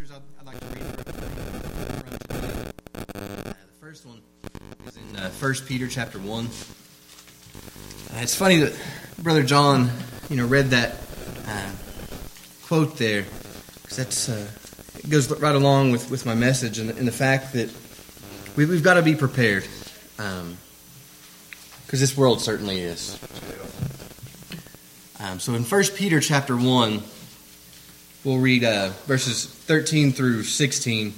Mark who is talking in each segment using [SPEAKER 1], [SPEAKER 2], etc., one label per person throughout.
[SPEAKER 1] scriptures I'd, I'd like to read. Uh, the first one is in uh, 1 Peter chapter 1. Uh, it's funny that Brother John, you know, read that uh, quote there, because that's uh, it goes right along with, with my message and, and the fact that we, we've got to be prepared, because um, this world certainly is. Um, so in 1 Peter chapter 1, we'll read uh, verses 13 through 16.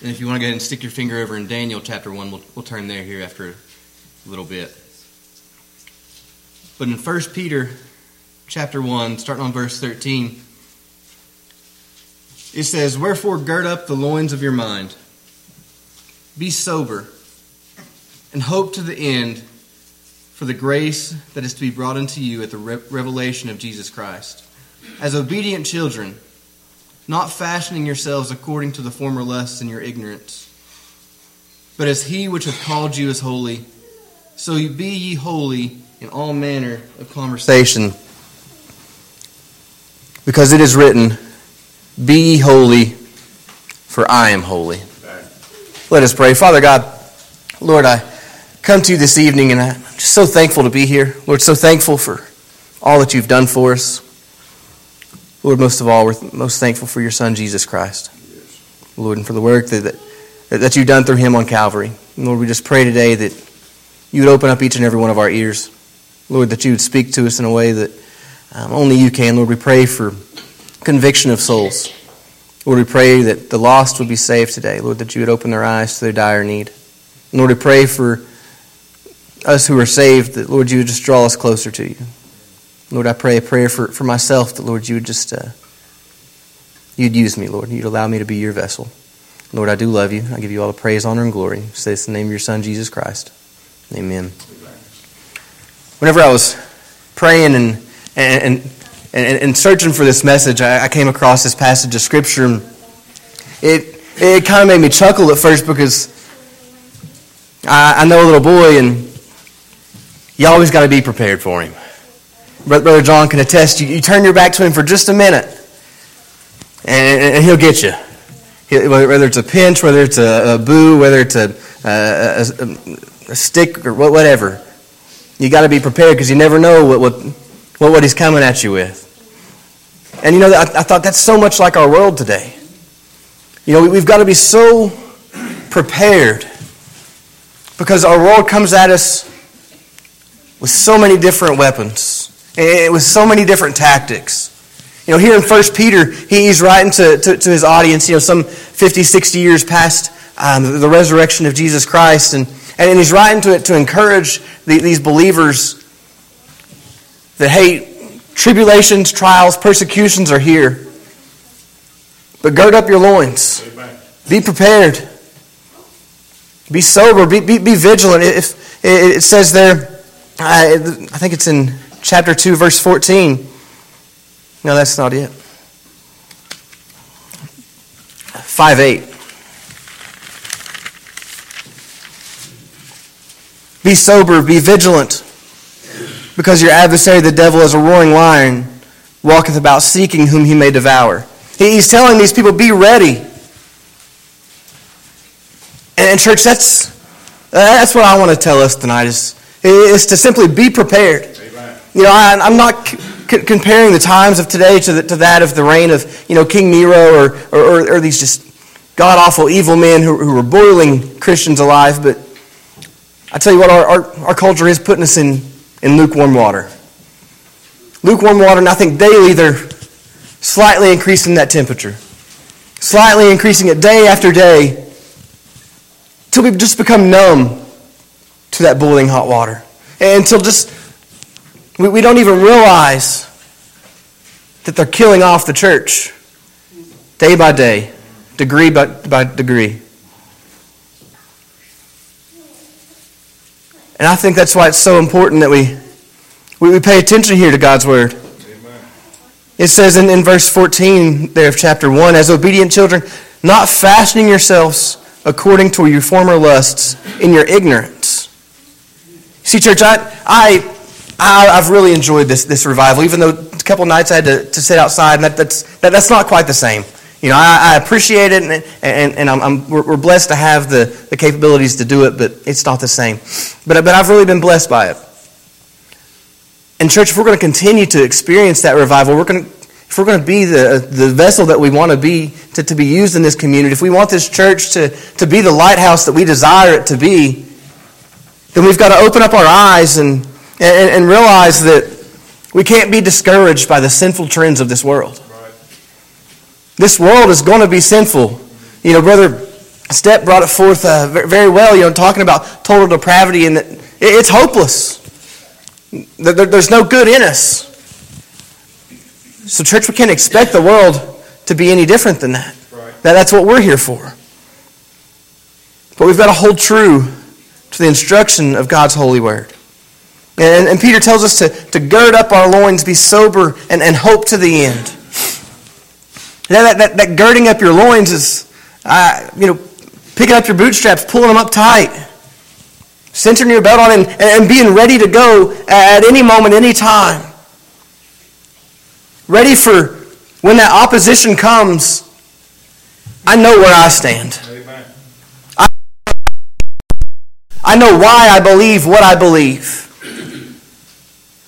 [SPEAKER 1] And if you want to go ahead and stick your finger over in Daniel chapter 1, we'll, we'll turn there here after a little bit. But in 1 Peter chapter 1, starting on verse 13, it says, Wherefore gird up the loins of your mind, be sober, and hope to the end for the grace that is to be brought unto you at the re- revelation of Jesus Christ. As obedient children, not fashioning yourselves according to the former lusts in your ignorance, but as he which hath called you is holy, so be ye holy in all manner of conversation. Because it is written, Be ye holy, for I am holy. Let us pray. Father God, Lord, I come to you this evening and I'm just so thankful to be here. Lord, so thankful for all that you've done for us. Lord, most of all, we're most thankful for your Son, Jesus Christ. Lord, and for the work that, that, that you've done through him on Calvary. And Lord, we just pray today that you would open up each and every one of our ears. Lord, that you would speak to us in a way that um, only you can. Lord, we pray for conviction of souls. Lord, we pray that the lost would be saved today. Lord, that you would open their eyes to their dire need. And Lord, we pray for us who are saved that, Lord, you would just draw us closer to you. Lord, I pray a prayer for, for myself that, Lord, you would just, uh, you'd use me, Lord. You'd allow me to be your vessel. Lord, I do love you. I give you all the praise, honor, and glory. Say this in the name of your Son, Jesus Christ. Amen. Whenever I was praying and, and, and, and searching for this message, I, I came across this passage of Scripture. And it, it kind of made me chuckle at first because I, I know a little boy, and you always got to be prepared for him. Brother John can attest. You, you turn your back to him for just a minute, and, and he'll get you. Whether it's a pinch, whether it's a, a boo, whether it's a, a, a, a stick or whatever, you got to be prepared because you never know what, what, what, what he's coming at you with. And you know, I, I thought that's so much like our world today. You know, we, we've got to be so prepared because our world comes at us with so many different weapons with so many different tactics. You know, here in 1 Peter, he's writing to, to, to his audience, you know, some 50, 60 years past um, the resurrection of Jesus Christ. And, and he's writing to it to encourage the, these believers that, hey, tribulations, trials, persecutions are here. But gird up your loins. Amen. Be prepared. Be sober. Be, be, be vigilant. If, it says there, I, I think it's in chapter 2, verse 14. No, that's not it. 5 8. Be sober, be vigilant, because your adversary, the devil, is a roaring lion, walketh about seeking whom he may devour. He's telling these people, be ready. And, church, that's, that's what I want to tell us tonight is, is to simply be prepared. You know, I, am not c- comparing the times of today to, the, to that of the reign of, you know, King Nero or, or, or these just god awful evil men who, who were boiling Christians alive, but I tell you what, our, our, our culture is putting us in, in lukewarm water. Lukewarm water, and I think daily they're slightly increasing that temperature, slightly increasing it day after day, until we've just become numb to that boiling hot water. And until just we, we don't even realize that they're killing off the church day by day, degree by, by degree. And I think that's why it's so important that we, we, we pay attention here to God's Word. Amen. It says in, in verse 14 there of chapter 1 As obedient children, not fashioning yourselves according to your former lusts in your ignorance. See, church, I, I I, have really enjoyed this, this revival, even though a couple nights I had to, to sit outside, and that, that's, that, that's not quite the same. You know, I, I appreciate it, and, and, and I'm, I'm, we're blessed to have the, the capabilities to do it, but it's not the same. But, but I've really been blessed by it. And, church, if we're going to continue to experience that revival, we're going to, if we're going to be the, the vessel that we want to be, to, to be used in this community, if we want this church to, to be the lighthouse that we desire it to be, then we've got to open up our eyes and, and, and realize that we can't be discouraged by the sinful trends of this world. This world is going to be sinful. You know, Brother Step brought it forth uh, very well, you know, talking about total depravity and that it's hopeless. There's no good in us. So, church, we can't expect the world to be any different than that. Right. That's what we're here for. But we've got to hold true to the instruction of God's holy word. And, and Peter tells us to, to gird up our loins, be sober, and, and hope to the end. Now, that, that, that girding up your loins is, uh, you know, picking up your bootstraps, pulling them up tight, centering your belt on, and, and being ready to go at any moment, any time. Ready for when that opposition comes, I know where I stand. I, I know why I believe what I believe.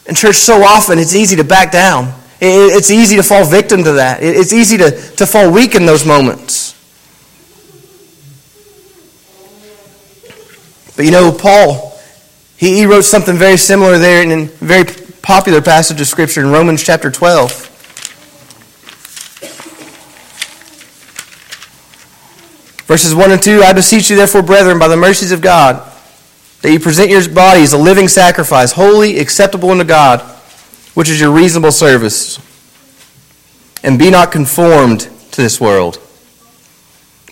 [SPEAKER 1] In church, so often it's easy to back down. It's easy to fall victim to that. It's easy to, to fall weak in those moments. But you know, Paul, he, he wrote something very similar there in a very popular passage of Scripture in Romans chapter 12. Verses 1 and 2 I beseech you, therefore, brethren, by the mercies of God, that you present your bodies a living sacrifice, holy, acceptable unto God which is your reasonable service. And be not conformed to this world,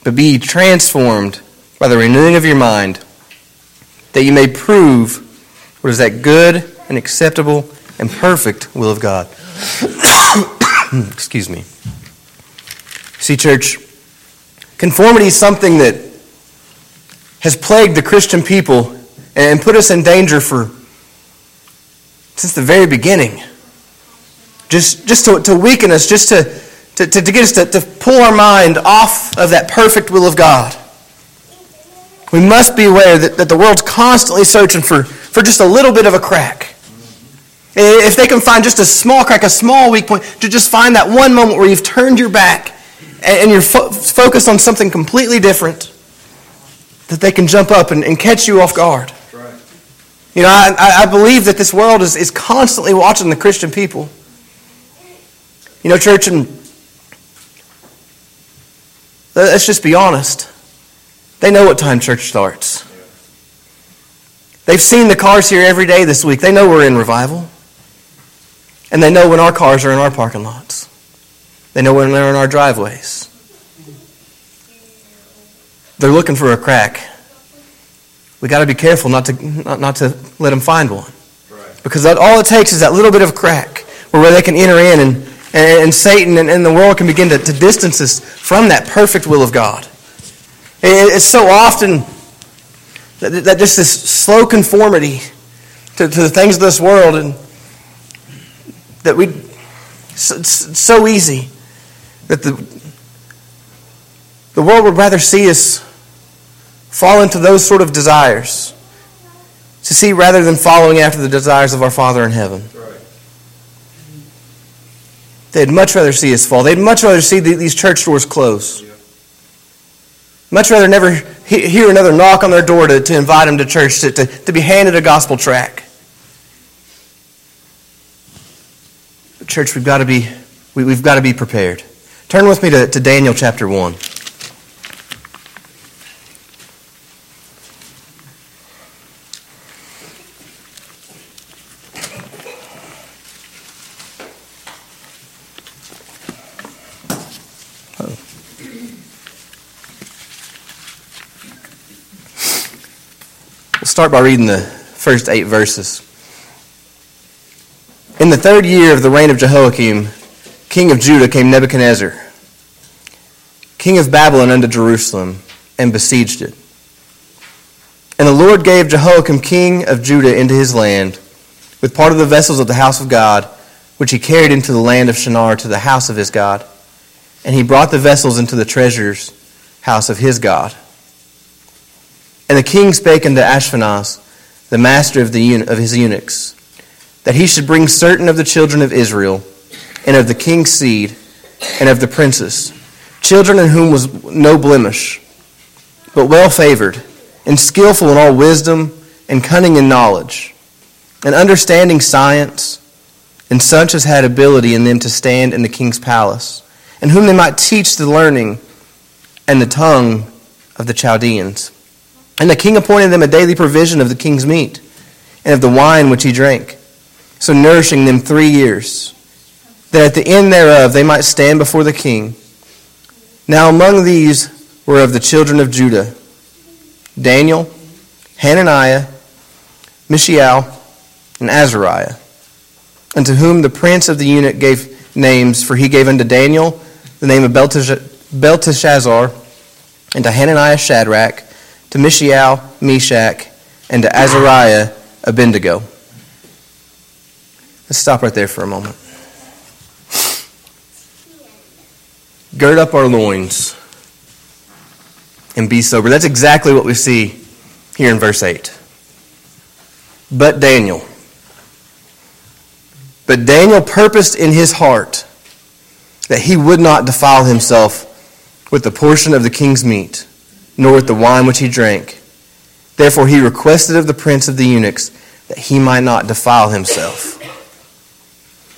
[SPEAKER 1] but be transformed by the renewing of your mind, that you may prove what is that good and acceptable and perfect will of God. Excuse me. See, church, conformity is something that has plagued the Christian people and put us in danger for since the very beginning just, just to, to weaken us, just to, to, to, get us to, to pull our mind off of that perfect will of God. We must be aware that, that the world's constantly searching for, for just a little bit of a crack. If they can find just a small crack, a small weak point, to just find that one moment where you've turned your back and you're fo- focused on something completely different, that they can jump up and, and catch you off guard. You know, I, I believe that this world is, is constantly watching the Christian people. You know, church, and let's just be honest. They know what time church starts. They've seen the cars here every day this week. They know we're in revival. And they know when our cars are in our parking lots. They know when they're in our driveways. They're looking for a crack. We got to be careful not to, not, not to let them find one. Because that, all it takes is that little bit of crack where they can enter in and and, and Satan and, and, the world can begin to, to distance us from that perfect will of God. It, it's so often that, that just this slow conformity to, to the things of this world and that we it's so easy that the the world would rather see us fall into those sort of desires to see rather than following after the desires of our Father in heaven. They'd much rather see us fall. They'd much rather see these church doors close. Much rather never hear another knock on their door to, to invite them to church, to, to, to be handed a gospel track. But church, we've got to be, we, we've got to be prepared. Turn with me to, to Daniel chapter 1. Start by reading the first eight verses. In the third year of the reign of Jehoiakim, king of Judah, came Nebuchadnezzar, king of Babylon, unto Jerusalem, and besieged it. And the Lord gave Jehoiakim, king of Judah, into his land, with part of the vessels of the house of God, which he carried into the land of Shinar to the house of his God. and he brought the vessels into the treasures house of his God. And the king spake unto Ashpenaz, the master of, the, of his eunuchs, that he should bring certain of the children of Israel, and of the king's seed, and of the princes, children in whom was no blemish, but well favored, and skillful in all wisdom, and cunning in knowledge, and understanding science, and such as had ability in them to stand in the king's palace, and whom they might teach the learning and the tongue of the Chaldeans. And the king appointed them a daily provision of the king's meat, and of the wine which he drank, so nourishing them three years, that at the end thereof they might stand before the king. Now among these were of the children of Judah Daniel, Hananiah, Mishael, and Azariah, unto whom the prince of the eunuch gave names, for he gave unto Daniel the name of Belteshazzar, and to Hananiah Shadrach, to Mishael Meshach, and to Azariah Abednego. Let's stop right there for a moment. Gird up our loins and be sober. That's exactly what we see here in verse 8. But Daniel. But Daniel purposed in his heart that he would not defile himself with the portion of the king's meat, nor with the wine which he drank. Therefore he requested of the prince of the eunuchs that he might not defile himself.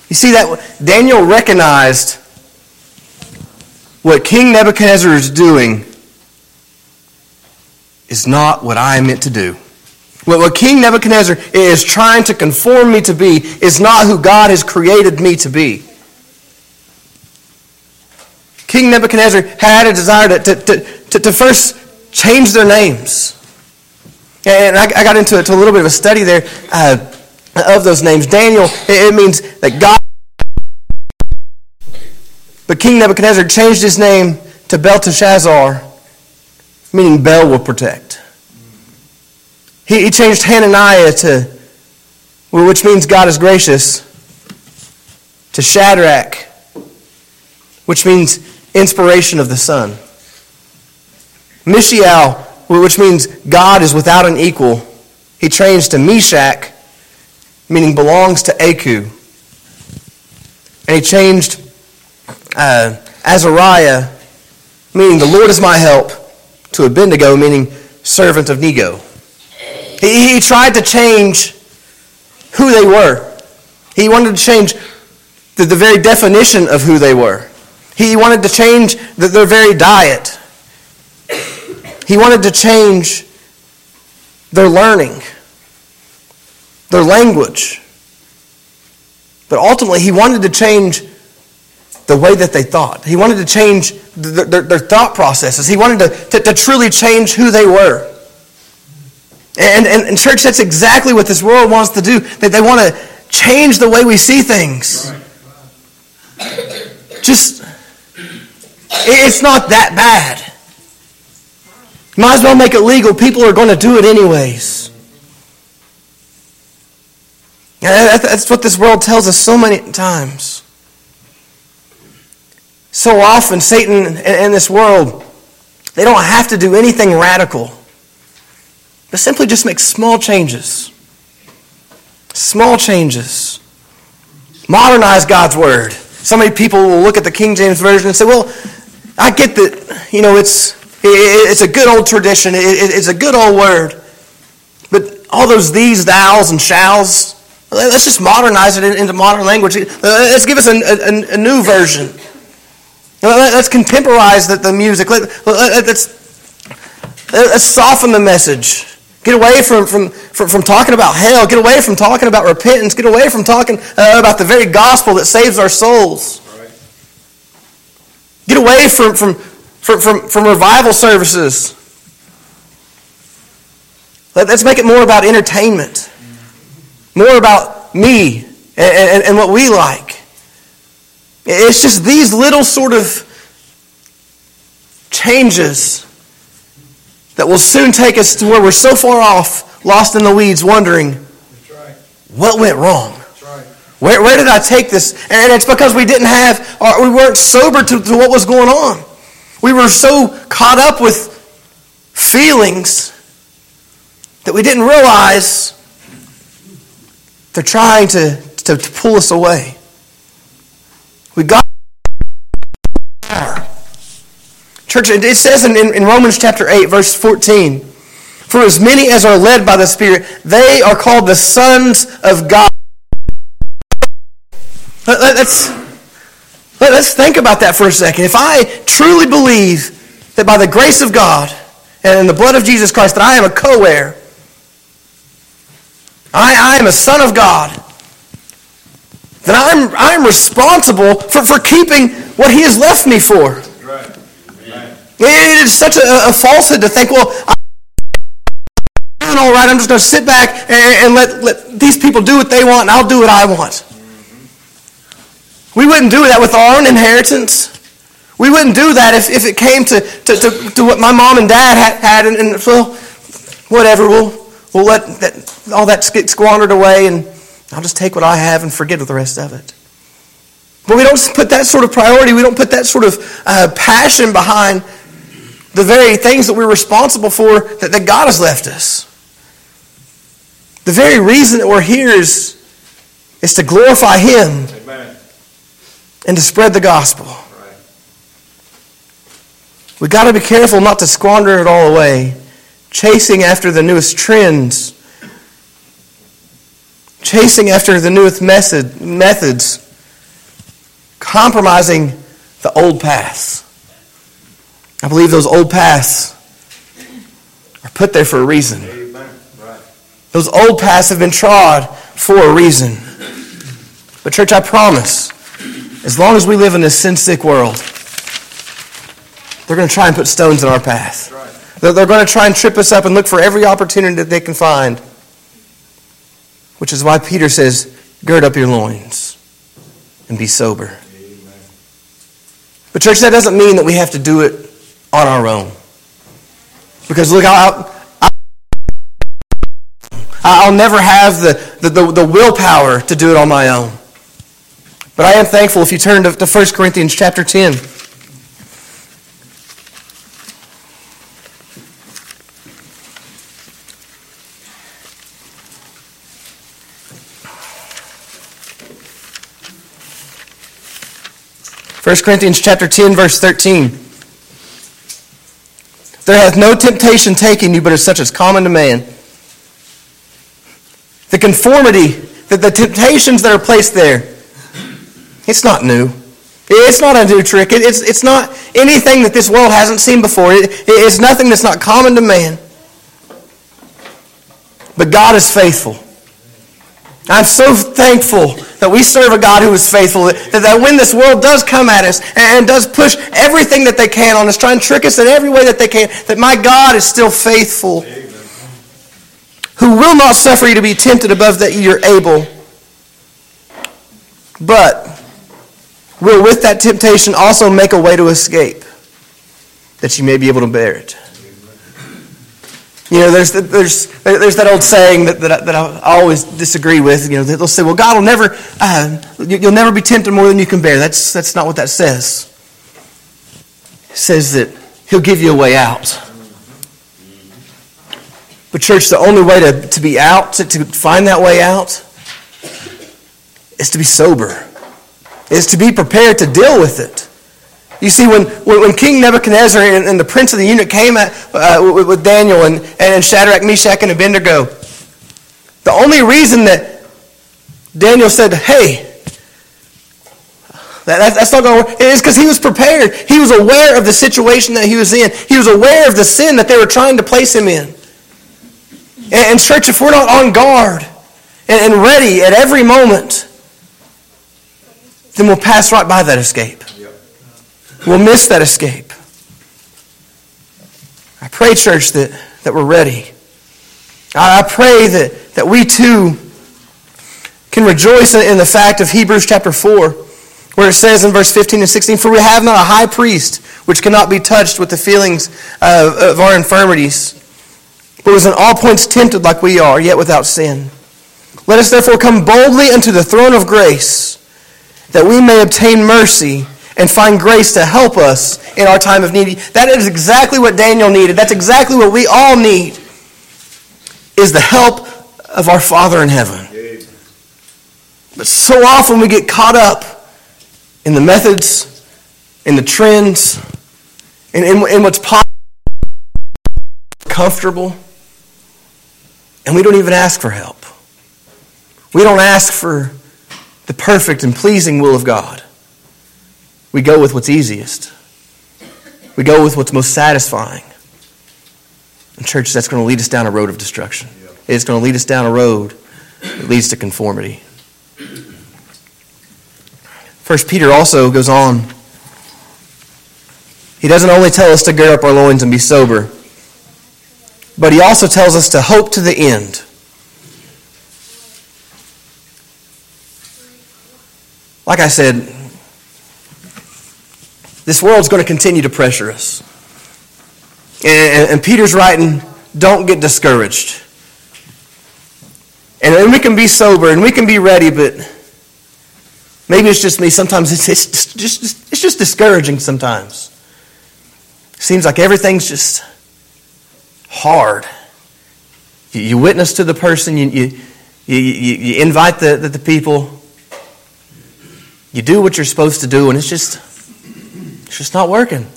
[SPEAKER 1] You see that Daniel recognized what King Nebuchadnezzar is doing is not what I am meant to do. What King Nebuchadnezzar is trying to conform me to be is not who God has created me to be. King Nebuchadnezzar had a desire to, to, to, to first change their names. And I, I got into a little bit of a study there uh, of those names. Daniel, it means that God. But King Nebuchadnezzar changed his name to Belteshazzar, meaning Bel will protect. He, he changed Hananiah to, which means God is gracious, to Shadrach, which means inspiration of the sun. Mishael, which means God is without an equal, he changed to Meshach, meaning belongs to Aku. And he changed uh, Azariah, meaning the Lord is my help, to Abednego, meaning servant of Nego. He, he tried to change who they were. He wanted to change the, the very definition of who they were. He wanted to change the, their very diet. He wanted to change their learning, their language. But ultimately, he wanted to change the way that they thought. He wanted to change their, their, their thought processes. He wanted to, to, to, truly change who they were. And, and, and, church, that's exactly what this world wants to do. That they want to change the way we see things. Just, it's not that bad. Might as well make it legal. People are going to do it anyways. That's what this world tells us so many times. So often, Satan and this world, they don't have to do anything radical, but simply just make small changes. Small changes. Modernize God's Word. So many people will look at the King James Version and say, well, I get that, you know, it's, it's a good old tradition, it's a good old word. But all those these, thous, and shalls, let's just modernize it into modern language. Let's give us a, a, a new version. Let's contemporize the, the music. Let, us let's soften the message. Get away from, from, from, from, talking about hell. Get away from talking about repentance. Get away from talking uh, about the very gospel that saves our souls. Get away from, from, from, from, from revival services. Let, us make it more about entertainment, more about me and, and, and what we like. It's just these little sort of changes that will soon take us to where we're so far off, lost in the weeds, wondering right. what went wrong. Right. Where, where did I take this? And it's because we didn't have, or we weren't sober to, to what was going on. We were so caught up with feelings that we didn't realize they're trying to, to, to pull us away. We got Church, it says in, in Romans chapter 8, verse 14, For as many as are led by the Spirit, they are called the sons of God. Let's, let's think about that for a second. If I truly believe that by the grace of God and in the blood of Jesus Christ that I am a co-heir, I, I am a son of God, then I'm, I'm responsible for, for keeping what he has left me for. Right. It is such a, a, falsehood to think, well, I'm all right, I'm just going to sit back and, and let, let these people do what they want, and I'll do what I want. We wouldn't do that with our own inheritance. We wouldn't do that if, if it came to, to, to, to what my mom and dad had, had and, and well, whatever, we'll, we'll let that, all that get squandered away and I'll just take what I have and forget the rest of it. But we don't put that sort of priority, we don't put that sort of uh, passion behind the very things that we're responsible for that, that God has left us. The very reason that we're here is, is to glorify Him. And to spread the gospel. We've got to be careful not to squander it all away, chasing after the newest trends chasing after the newest method, methods, compromising the old paths. I believe those old paths are put there for a reason. Those old paths have been trod for a reason. But, church, I promise, as long as we live in this sin sick world, they're going to try and put stones in our path. They're going to try and trip us up and look for every opportunity that they can find which is why Peter says, Gird up your loins and be sober. Amen. But, church, that doesn't mean that we have to do it on our own. Because, look, I'll, I'll never have the, the, the, the, willpower to do it on my own. But I am thankful if you turn to, to 1 Corinthians chapter 10. 1 Corinthians chapter 10, verse 13. There hath no temptation taken you but as such as common to man. The conformity, that the temptations that are placed there, it's not new. It's not a new trick. It's, it's not anything that this world hasn't seen before. It, it's nothing that's not common to man. But God is faithful. I'm so thankful that we serve a God who is faithful, that, that when this world does come at us and does push everything that they can on us, try and trick us in every way that they can, that my God is still faithful, Amen. who will not suffer you to be tempted above that you're able, but will with that temptation also make a way to escape, that you may be able to bear it. You know, there's, there's, there's that old saying that, that, that I always disagree with. You know, they'll say, well, God will never, uh, you'll never be tempted more than you can bear. That's, that's not what that says. It says that he'll give you a way out. But, church, the only way to, to be out, to, to find that way out, is to be sober, is to be prepared to deal with it. You see, when, when King Nebuchadnezzar and, and the prince of the eunuch came at, uh, with, with, Daniel and, and Shadrach, Meshach, and Abednego, the only reason that Daniel said, hey, that, that, that's not going to work, is because he was prepared. He was aware of the situation that he was in. He was aware of the sin that they were trying to place him in. And, and church, if we're not on guard and, and ready at every moment, then we'll pass right by that escape We'll miss that escape. I pray, church, that, that we're ready. I pray that, that we too can rejoice in the fact of Hebrews chapter 4, where it says in verse 15 and 16, For we have not a high priest which cannot be touched with the feelings of, of our infirmities, but was in all points tempted like we are, yet without sin. Let us therefore come boldly unto the throne of grace, that we may obtain mercy and find grace to help us in our time of need. That is exactly what Daniel needed. That's exactly what we all need. Is the help of our Father in heaven. But so often we get caught up in the methods, in the trends, in, in, in what's possible, comfortable, and we don't even ask for help. We don't ask for the perfect and pleasing will of God. We go with what's easiest. We go with what's most satisfying. And church, that's going to lead us down a road of destruction. It's going to lead us down a road that leads to conformity. First Peter also goes on. He doesn't only tell us to gird up our loins and be sober, but he also tells us to hope to the end. Like I said, this world's going to continue to pressure us. And, and, Peter's writing, don't get discouraged. And, and we can be sober and we can be ready, but Maybe it's just me. Sometimes it's, it's, just, it's just discouraging sometimes. Seems like everything's just hard. You, you witness to the person, you, you, you, you invite the, the, the people, you do what you're supposed to do, and it's just, it's just not working.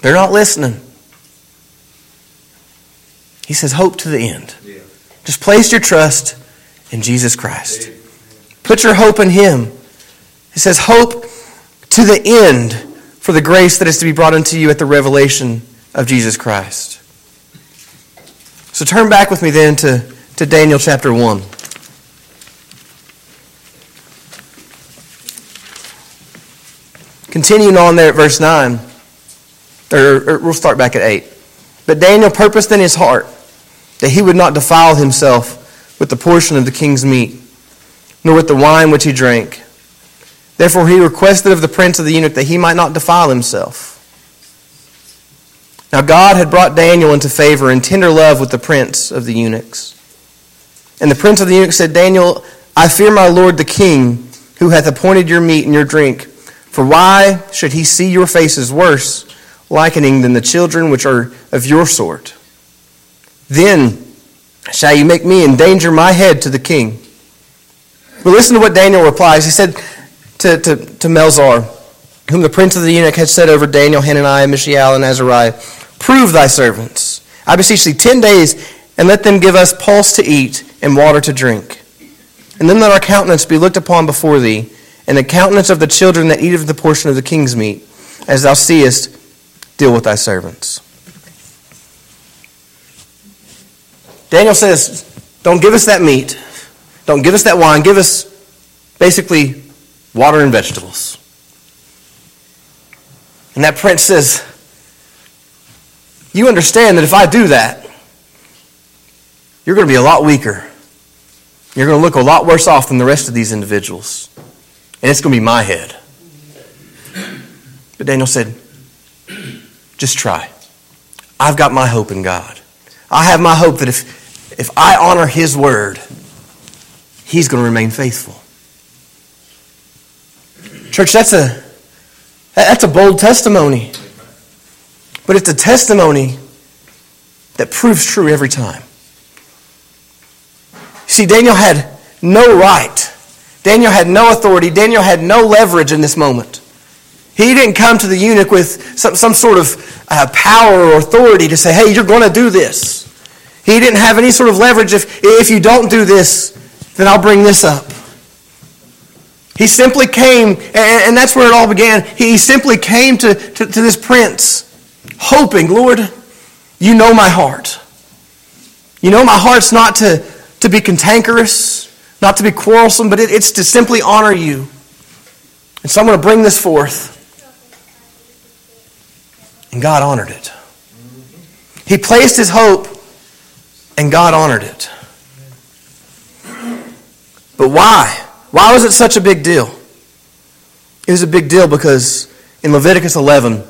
[SPEAKER 1] They're not listening. He says, hope to the end. Yeah. Just place your trust in Jesus Christ. Put your hope in Him. He says, Hope to the end for the grace that is to be brought unto you at the revelation of Jesus Christ. So turn back with me then to, to Daniel chapter 1. Continuing on there at verse 9, or, or we'll start back at 8. But Daniel purposed in his heart that he would not defile himself with the portion of the king's meat, nor with the wine which he drank. Therefore, he requested of the prince of the eunuch that he might not defile himself. Now, God had brought Daniel into favor and tender love with the prince of the eunuchs. And the prince of the eunuchs said, Daniel, I fear my lord the king, who hath appointed your meat and your drink. For why should he see your faces worse, likening than the children which are of your sort? Then shall you make me endanger my head to the king. But listen to what Daniel replies. He said, to, to, to Melzar, whom the prince of the eunuch had set over Daniel, Hananiah, Mishael, and Azariah, Prove thy servants. I beseech thee, ten days, and let them give us pulse to eat and water to drink. And then let our countenance be looked upon before thee, and the countenance of the children that eat of the portion of the king's meat, as thou seest, deal with thy servants. Daniel says, Don't give us that meat. Don't give us that wine. Give us basically water and vegetables. And that prince says, You understand that if I do that, you're going to be a lot weaker. You're going to look a lot worse off than the rest of these individuals. And it's going to be my head. But Daniel said, Just try. I've got my hope in God. I have my hope that if, if I honor His word, He's going to remain faithful. Church, that's a, that's a bold testimony. But it's a testimony that proves true every time. See, Daniel had no right. Daniel had no authority. Daniel had no leverage in this moment. He didn't come to the eunuch with some, some sort of uh, power or authority to say, hey, you're going to do this. He didn't have any sort of leverage. If, if you don't do this, then I'll bring this up. He simply came, and that's where it all began. He simply came to, to, to this prince, hoping, Lord, you know my heart. You know my heart's not to, to be cantankerous, not to be quarrelsome, but it, it's to simply honor you. And so I'm going to bring this forth. And God honored it. He placed his hope, and God honored it. But why? Why was it such a big deal? It was a big deal because in Leviticus 11,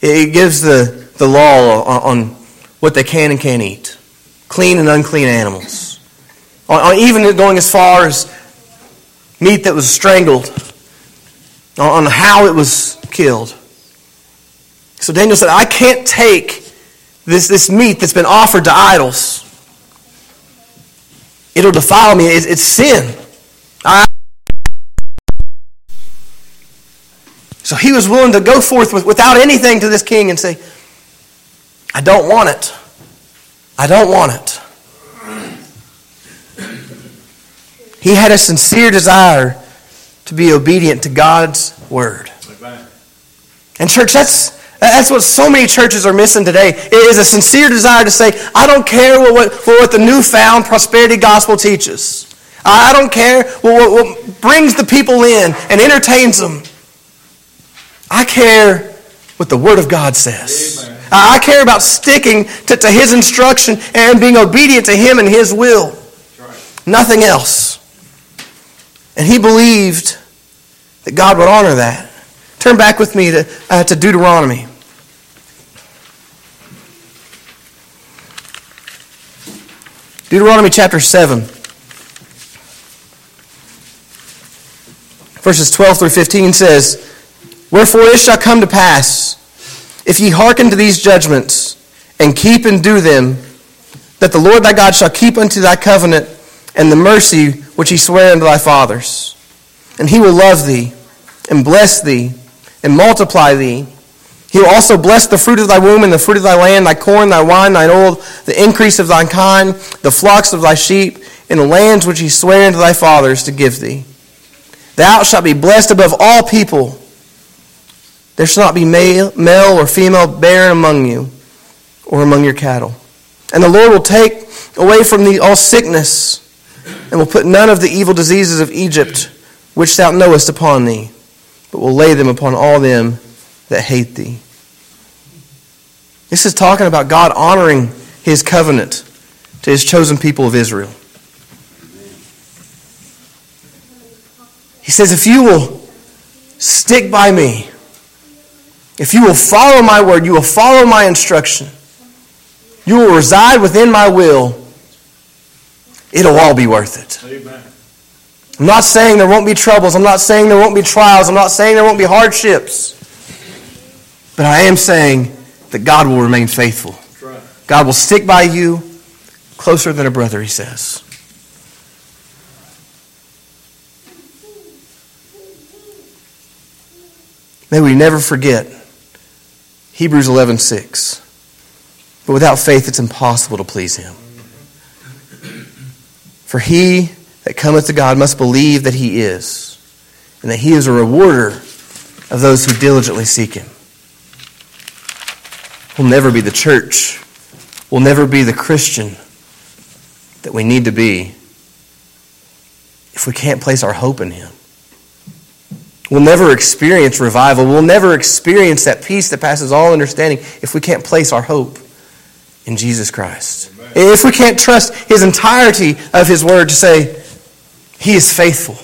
[SPEAKER 1] it gives the, the law on, on what they can and can't eat clean and unclean animals, on, even going as far as meat that was strangled, on how it was killed. So Daniel said, I can't take this, this meat that's been offered to idols. It'll defile me. It's, it's sin. I, so he was willing to go forth with, without anything to this king and say, I don't want it. I don't want it. He had a sincere desire to be obedient to God's word. And church, that's that's what so many churches are missing today. It is a sincere desire to say, I don't care what, what, what the newfound prosperity gospel teaches. I don't care what, what brings the people in and entertains them. I care what the Word of God says. Amen. I care about sticking to, to His instruction and being obedient to Him and His will. Right. Nothing else. And he believed that God would honor that. Turn back with me to, uh, to Deuteronomy. Deuteronomy chapter 7, verses 12 through 15 says, Wherefore it shall come to pass, if ye hearken to these judgments, and keep and do them, that the Lord thy God shall keep unto thy covenant and the mercy which he sware unto thy fathers. And he will love thee, and bless thee, and multiply thee, he will also bless the fruit of thy womb and the fruit of thy land, thy corn, thy wine, thine oil, the increase of thine kind, the flocks of thy sheep, and the lands which he sware unto thy fathers to give thee. Thou shalt be blessed above all people. There shall not be male, male or female barren among you, or among your cattle. And the Lord will take away from thee all sickness, and will put none of the evil diseases of Egypt, which thou knowest, upon thee, but will lay them upon all them that hate thee. This is talking about God honoring his covenant to his chosen people of Israel. He says, If you will stick by me, if you will follow my word, you will follow my instruction, you will reside within my will, it'll all be worth it. Amen. I'm not saying there won't be troubles. I'm not saying there won't be trials. I'm not saying there won't be hardships. But I am saying that God will remain faithful. God will stick by you closer than a brother, he says. May we never forget Hebrews 11:6. But without faith it's impossible to please him. For he that cometh to God must believe that he is, and that he is a rewarder of those who diligently seek him. We'll never be the church. We'll never be the Christian that we need to be if we can't place our hope in Him. We'll never experience revival. We'll never experience that peace that passes all understanding if we can't place our hope in Jesus Christ. If we can't trust His entirety of His Word to say, He is faithful,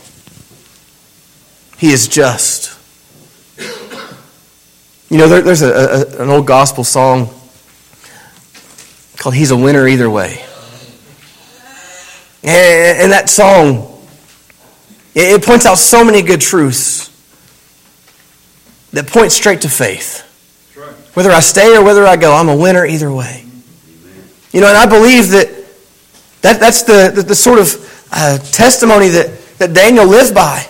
[SPEAKER 1] He is just. You know, there, there's a, a, an old gospel song called He's a Winner Either Way. And, and that song, it, it points out so many good truths that point straight to faith. Whether I stay or whether I go, I'm a winner either way. You know, and I believe that, that that's the, the, the sort of uh, testimony that, that Daniel lived by.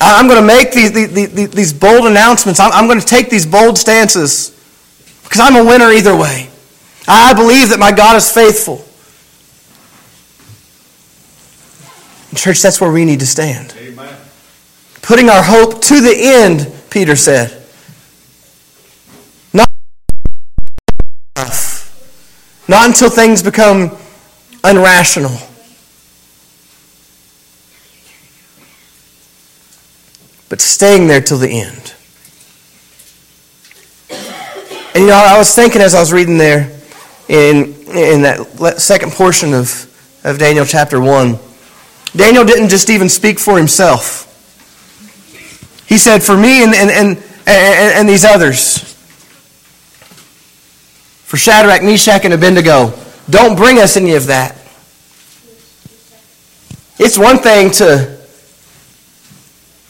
[SPEAKER 1] I'm going to make these, these, these bold announcements. I'm going to take these bold stances because I'm a winner either way. I believe that my God is faithful. church, that's where we need to stand. Amen. Putting our hope to the end, Peter said. Not until things become unrational. but staying there till the end. And you know, I was thinking as I was reading there in, in that second portion of, of Daniel chapter 1, Daniel didn't just even speak for himself. He said, For me and, and, and, and, and these others, for Shadrach, Meshach, and Abednego, don't bring us any of that. It's one thing to,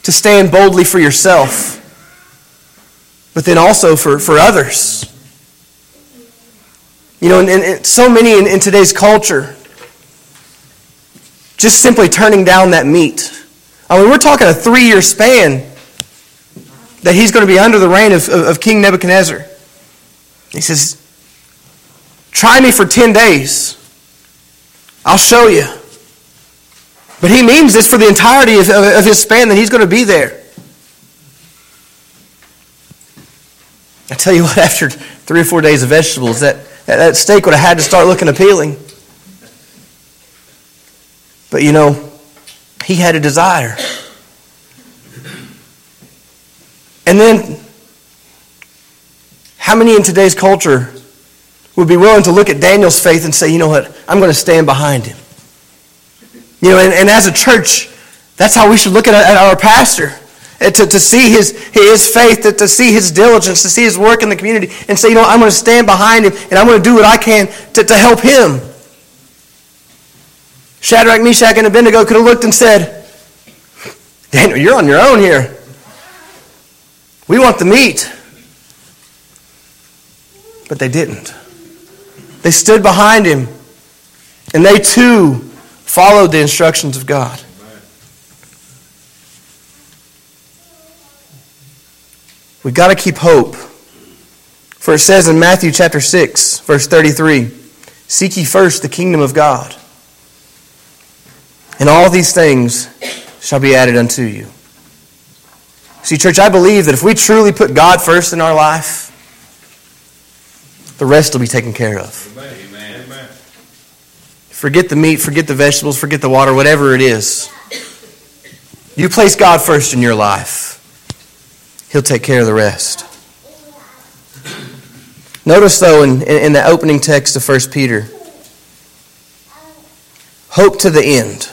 [SPEAKER 1] to stand boldly for yourself, but then also for, for others. You know, and, and so many in, in today's culture just simply turning down that meat. I mean, we're talking a three year span that he's going to be under the reign of, of, of King Nebuchadnezzar. He says, Try me for 10 days. I'll show you. But he means this for the entirety of, of, of his span that he's going to be there. I tell you what, after three or four days of vegetables, that, that steak would have had to start looking appealing. But you know, he had a desire. And then, how many in today's culture would be willing to look at Daniel's faith and say, you know what, I'm going to stand behind him? You know, and, and as a church, that's how we should look at, at our pastor. To, to see his, his faith, to, to see his diligence, to see his work in the community, and say, you know, I'm going to stand behind him and I'm going to do what I can to, to help him. Shadrach, Meshach, and Abednego could have looked and said, Daniel, you're on your own here. We want the meat. But they didn't. They stood behind him, and they too followed the instructions of God. We've got to keep hope. For it says in Matthew chapter 6, verse 33 Seek ye first the kingdom of God and all these things shall be added unto you. See, church, I believe that if we truly put God first in our life, the rest will be taken care of. Amen. Forget the meat, forget the vegetables, forget the water, whatever it is. You place God first in your life, He'll take care of the rest. Notice, though, in, in the opening text of 1 Peter, hope to the end.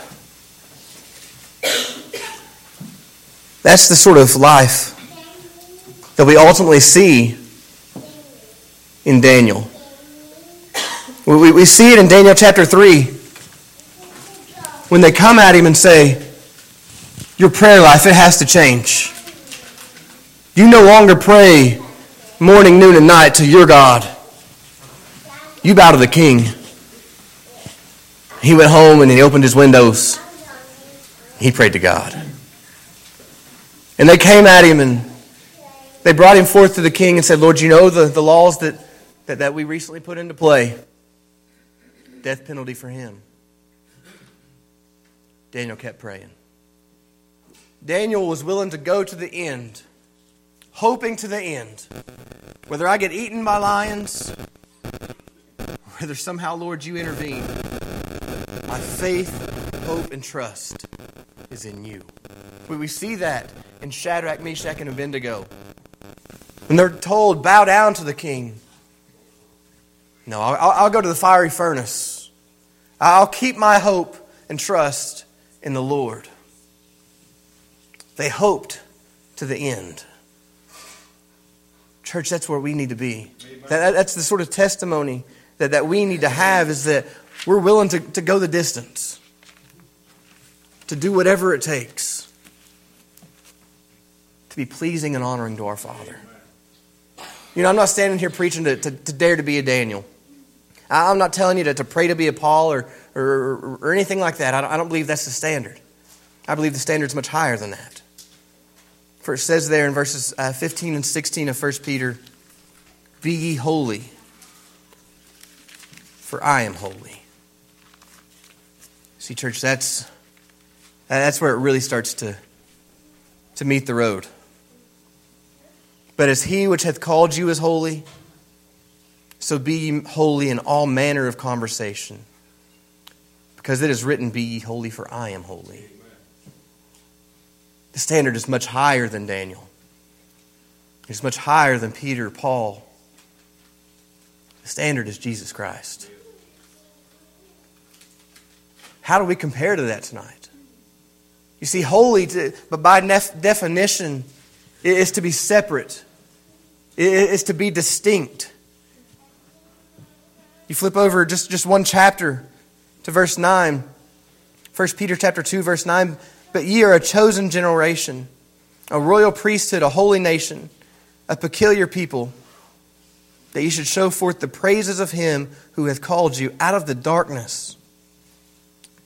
[SPEAKER 1] That's the sort of life that we ultimately see in Daniel. We, we see it in Daniel chapter 3 when they come at him and say, Your prayer life, it has to change. You no longer pray morning, noon, and night to your God. You bow to the king. He went home and he opened his windows. He prayed to God. And they came at him and they brought him forth to the king and said, Lord, you know the, the laws that, that, that we recently put into play? Death penalty for him. Daniel kept praying. Daniel was willing to go to the end, hoping to the end. Whether I get eaten by lions, whether somehow, Lord, you intervene, my faith, hope, and trust is in you. We see that in Shadrach, Meshach, and Abednego. When they're told, bow down to the king. No, I'll, I'll go to the fiery furnace. I'll keep my hope and trust in the Lord. They hoped to the end. Church, that's where we need to be. That, that's the sort of testimony that, that we need to have is that we're willing to, to go the distance, to do whatever it takes to be pleasing and honoring to our Father. You know, I'm not standing here preaching to, to, to dare to be a Daniel. I'm not telling you to, to pray to be a Paul or, or, or anything like that. I don't, I don't believe that's the standard. I believe the standard's much higher than that. For it says there in verses uh, 15 and 16 of 1 Peter, Be ye holy, for I am holy. See, church, that's, that's where it really starts to, to meet the road. But as he which hath called you is holy, so be ye holy in all manner of conversation. Because it is written, Be ye holy, for I am holy. The standard is much higher than Daniel. It's much higher than Peter, Paul. The standard is Jesus Christ. How do we compare to that tonight? You see, holy, to, but by nef- definition, is to be separate is to be distinct. You flip over just, just one chapter to verse 9. 1 Peter chapter 2 verse 9, but ye are a chosen generation, a royal priesthood, a holy nation, a peculiar people, that ye should show forth the praises of him who hath called you out of the darkness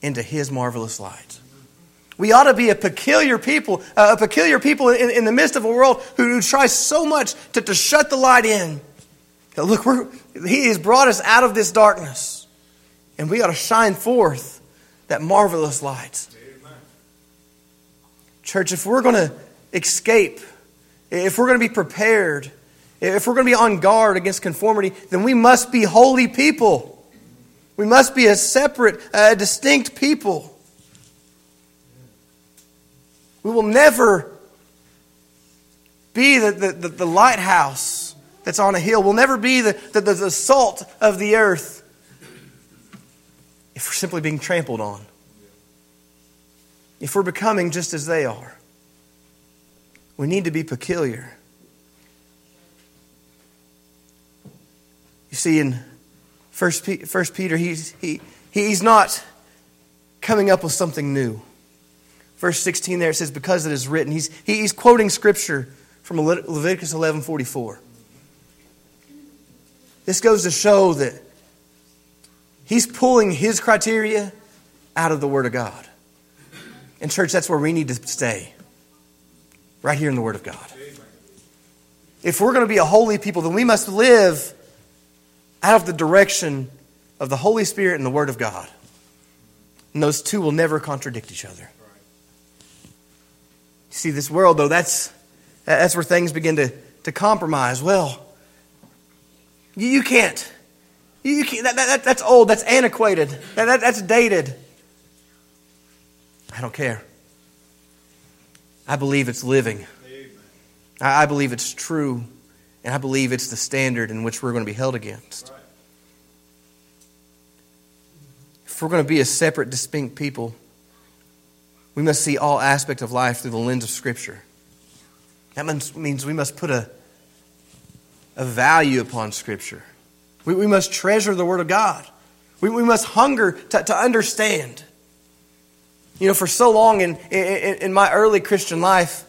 [SPEAKER 1] into his marvelous light. We ought to be a peculiar people, a peculiar people in, in, the midst of a world who, who tries so much to, to shut the light in. Look, he has brought us out of this darkness, and we ought to shine forth that marvelous light. Church, if we're going to escape, if we're going to be prepared, if we're going to be on guard against conformity, then we must be holy people. We must be a separate, uh, distinct people. We will never be the, the, the, lighthouse that's on a hill. We'll never be the, the, the salt of the earth if we're simply being trampled on if we're becoming just as they are. We need to be peculiar. You see, in First, Peter, he's, he, he's not coming up with something new. Verse 16 there it says, because it is written. He's, he's quoting scripture from Leviticus 11.44. This goes to show that he's pulling his criteria out of the Word of God. And, church, that's where we need to stay. Right here in the Word of God. If we're going to be a holy people, then we must live out of the direction of the Holy Spirit and the Word of God. And those two will never contradict each other. You see, this world, though, that's, that's where things begin to, to compromise. Well, you, you can't. You, can't that, that, that's old. That's antiquated. That, that, that's dated. I don't care. I believe it's living. I, I believe it's true. And I believe it's the standard in which we're going to be held against. If we're going to be a separate, distinct people, we must see all aspects of life through the lens of Scripture. That means we must put a, a value upon Scripture. We, we must treasure the Word of God. We, we must hunger to, to understand. You know, for so long in, in, in my early Christian life,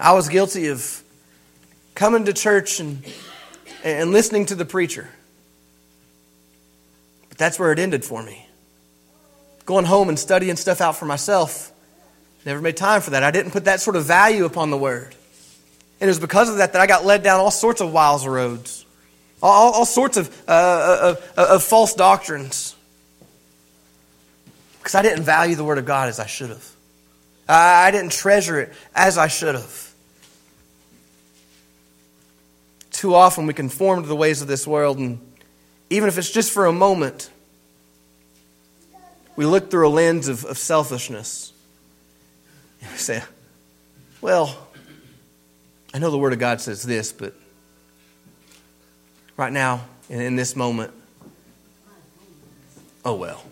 [SPEAKER 1] I was guilty of coming to church and, and listening to the preacher. But that's where it ended for me. Going home and studying stuff out for myself. Never made time for that. I didn't put that sort of value upon the word. And it was because of that that I got led down all sorts of wild roads, all, all sorts of, uh, of, of false doctrines because I didn't value the Word of God as I should have. I didn't treasure it as I should have. Too often we conform to the ways of this world, and even if it's just for a moment, we look through a lens of, of selfishness. And we say, well, I know the Word of God says this, but right now, in this moment, oh well.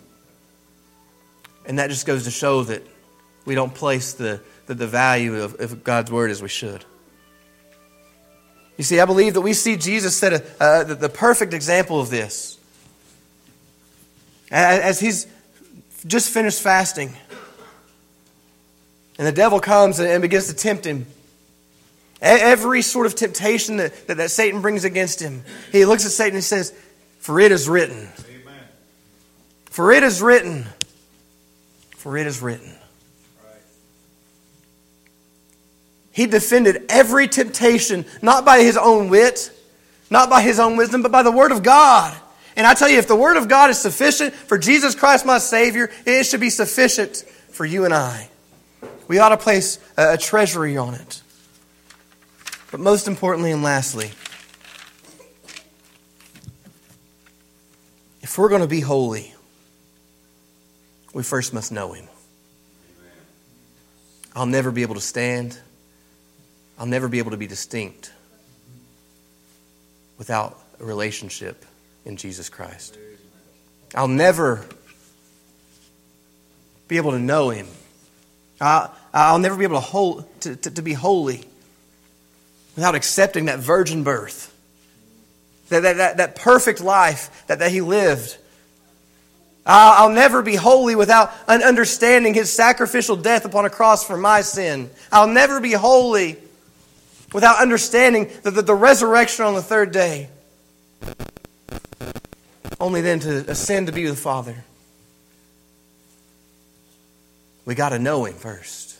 [SPEAKER 1] And that just goes to show that we don't place the, the, the value of, of, God's word as we should. You see, I believe that we see Jesus set a, the, the perfect example of this. As he's just finished fasting, and the devil comes and begins to tempt him. Every sort of temptation that, that, that, Satan brings against him, he looks at Satan and says, For it is written. Amen. For it is written. For it is written. He defended every temptation, not by his own wit, not by his own wisdom, but by the Word of God. And I tell you, if the Word of God is sufficient for Jesus Christ, my Savior, it should be sufficient for you and I. We ought to place a treasury on it. But most importantly and lastly, if we're going to be holy, we first must know Him. I'll never be able to stand. I'll never be able to be distinct without a relationship in Jesus Christ. I'll never be able to know Him. I'll, never be able to, hold, to, to, to be holy without accepting that virgin birth, that, that, that, that perfect life that, that He lived I'll never be holy without understanding his sacrificial death upon a cross for my sin. I'll never be holy without understanding the, the, the resurrection on the third day. Only then to ascend to be with the Father. We got to know him first.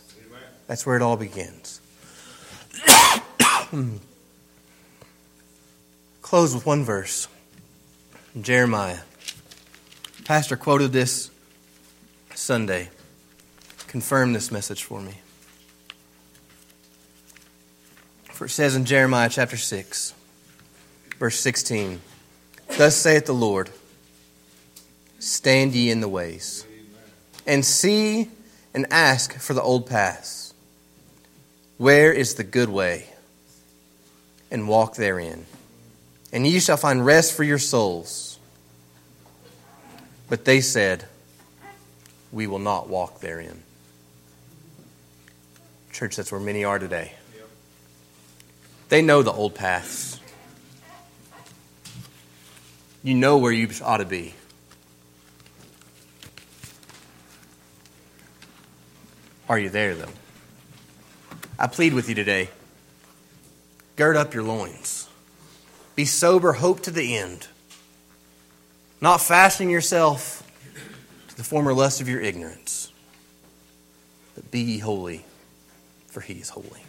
[SPEAKER 1] That's where it all begins. Hmm. Close with one verse. Jeremiah. Pastor quoted this Sunday. Confirm this message for me. For it says in Jeremiah chapter 6, verse 16 Thus saith the Lord, Stand ye in the ways, and see and ask for the old paths. Where is the good way? And walk therein. And ye shall find rest for your souls. But they said, We will not walk therein. Church, that's where many are today. They know the old paths. You know where you ought to be. Are you there, though? I plead with you today gird up your loins, be sober, hope to the end, not fastening yourself to the former lust of your ignorance, but be ye holy, for he is holy.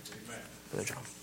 [SPEAKER 1] Brother John.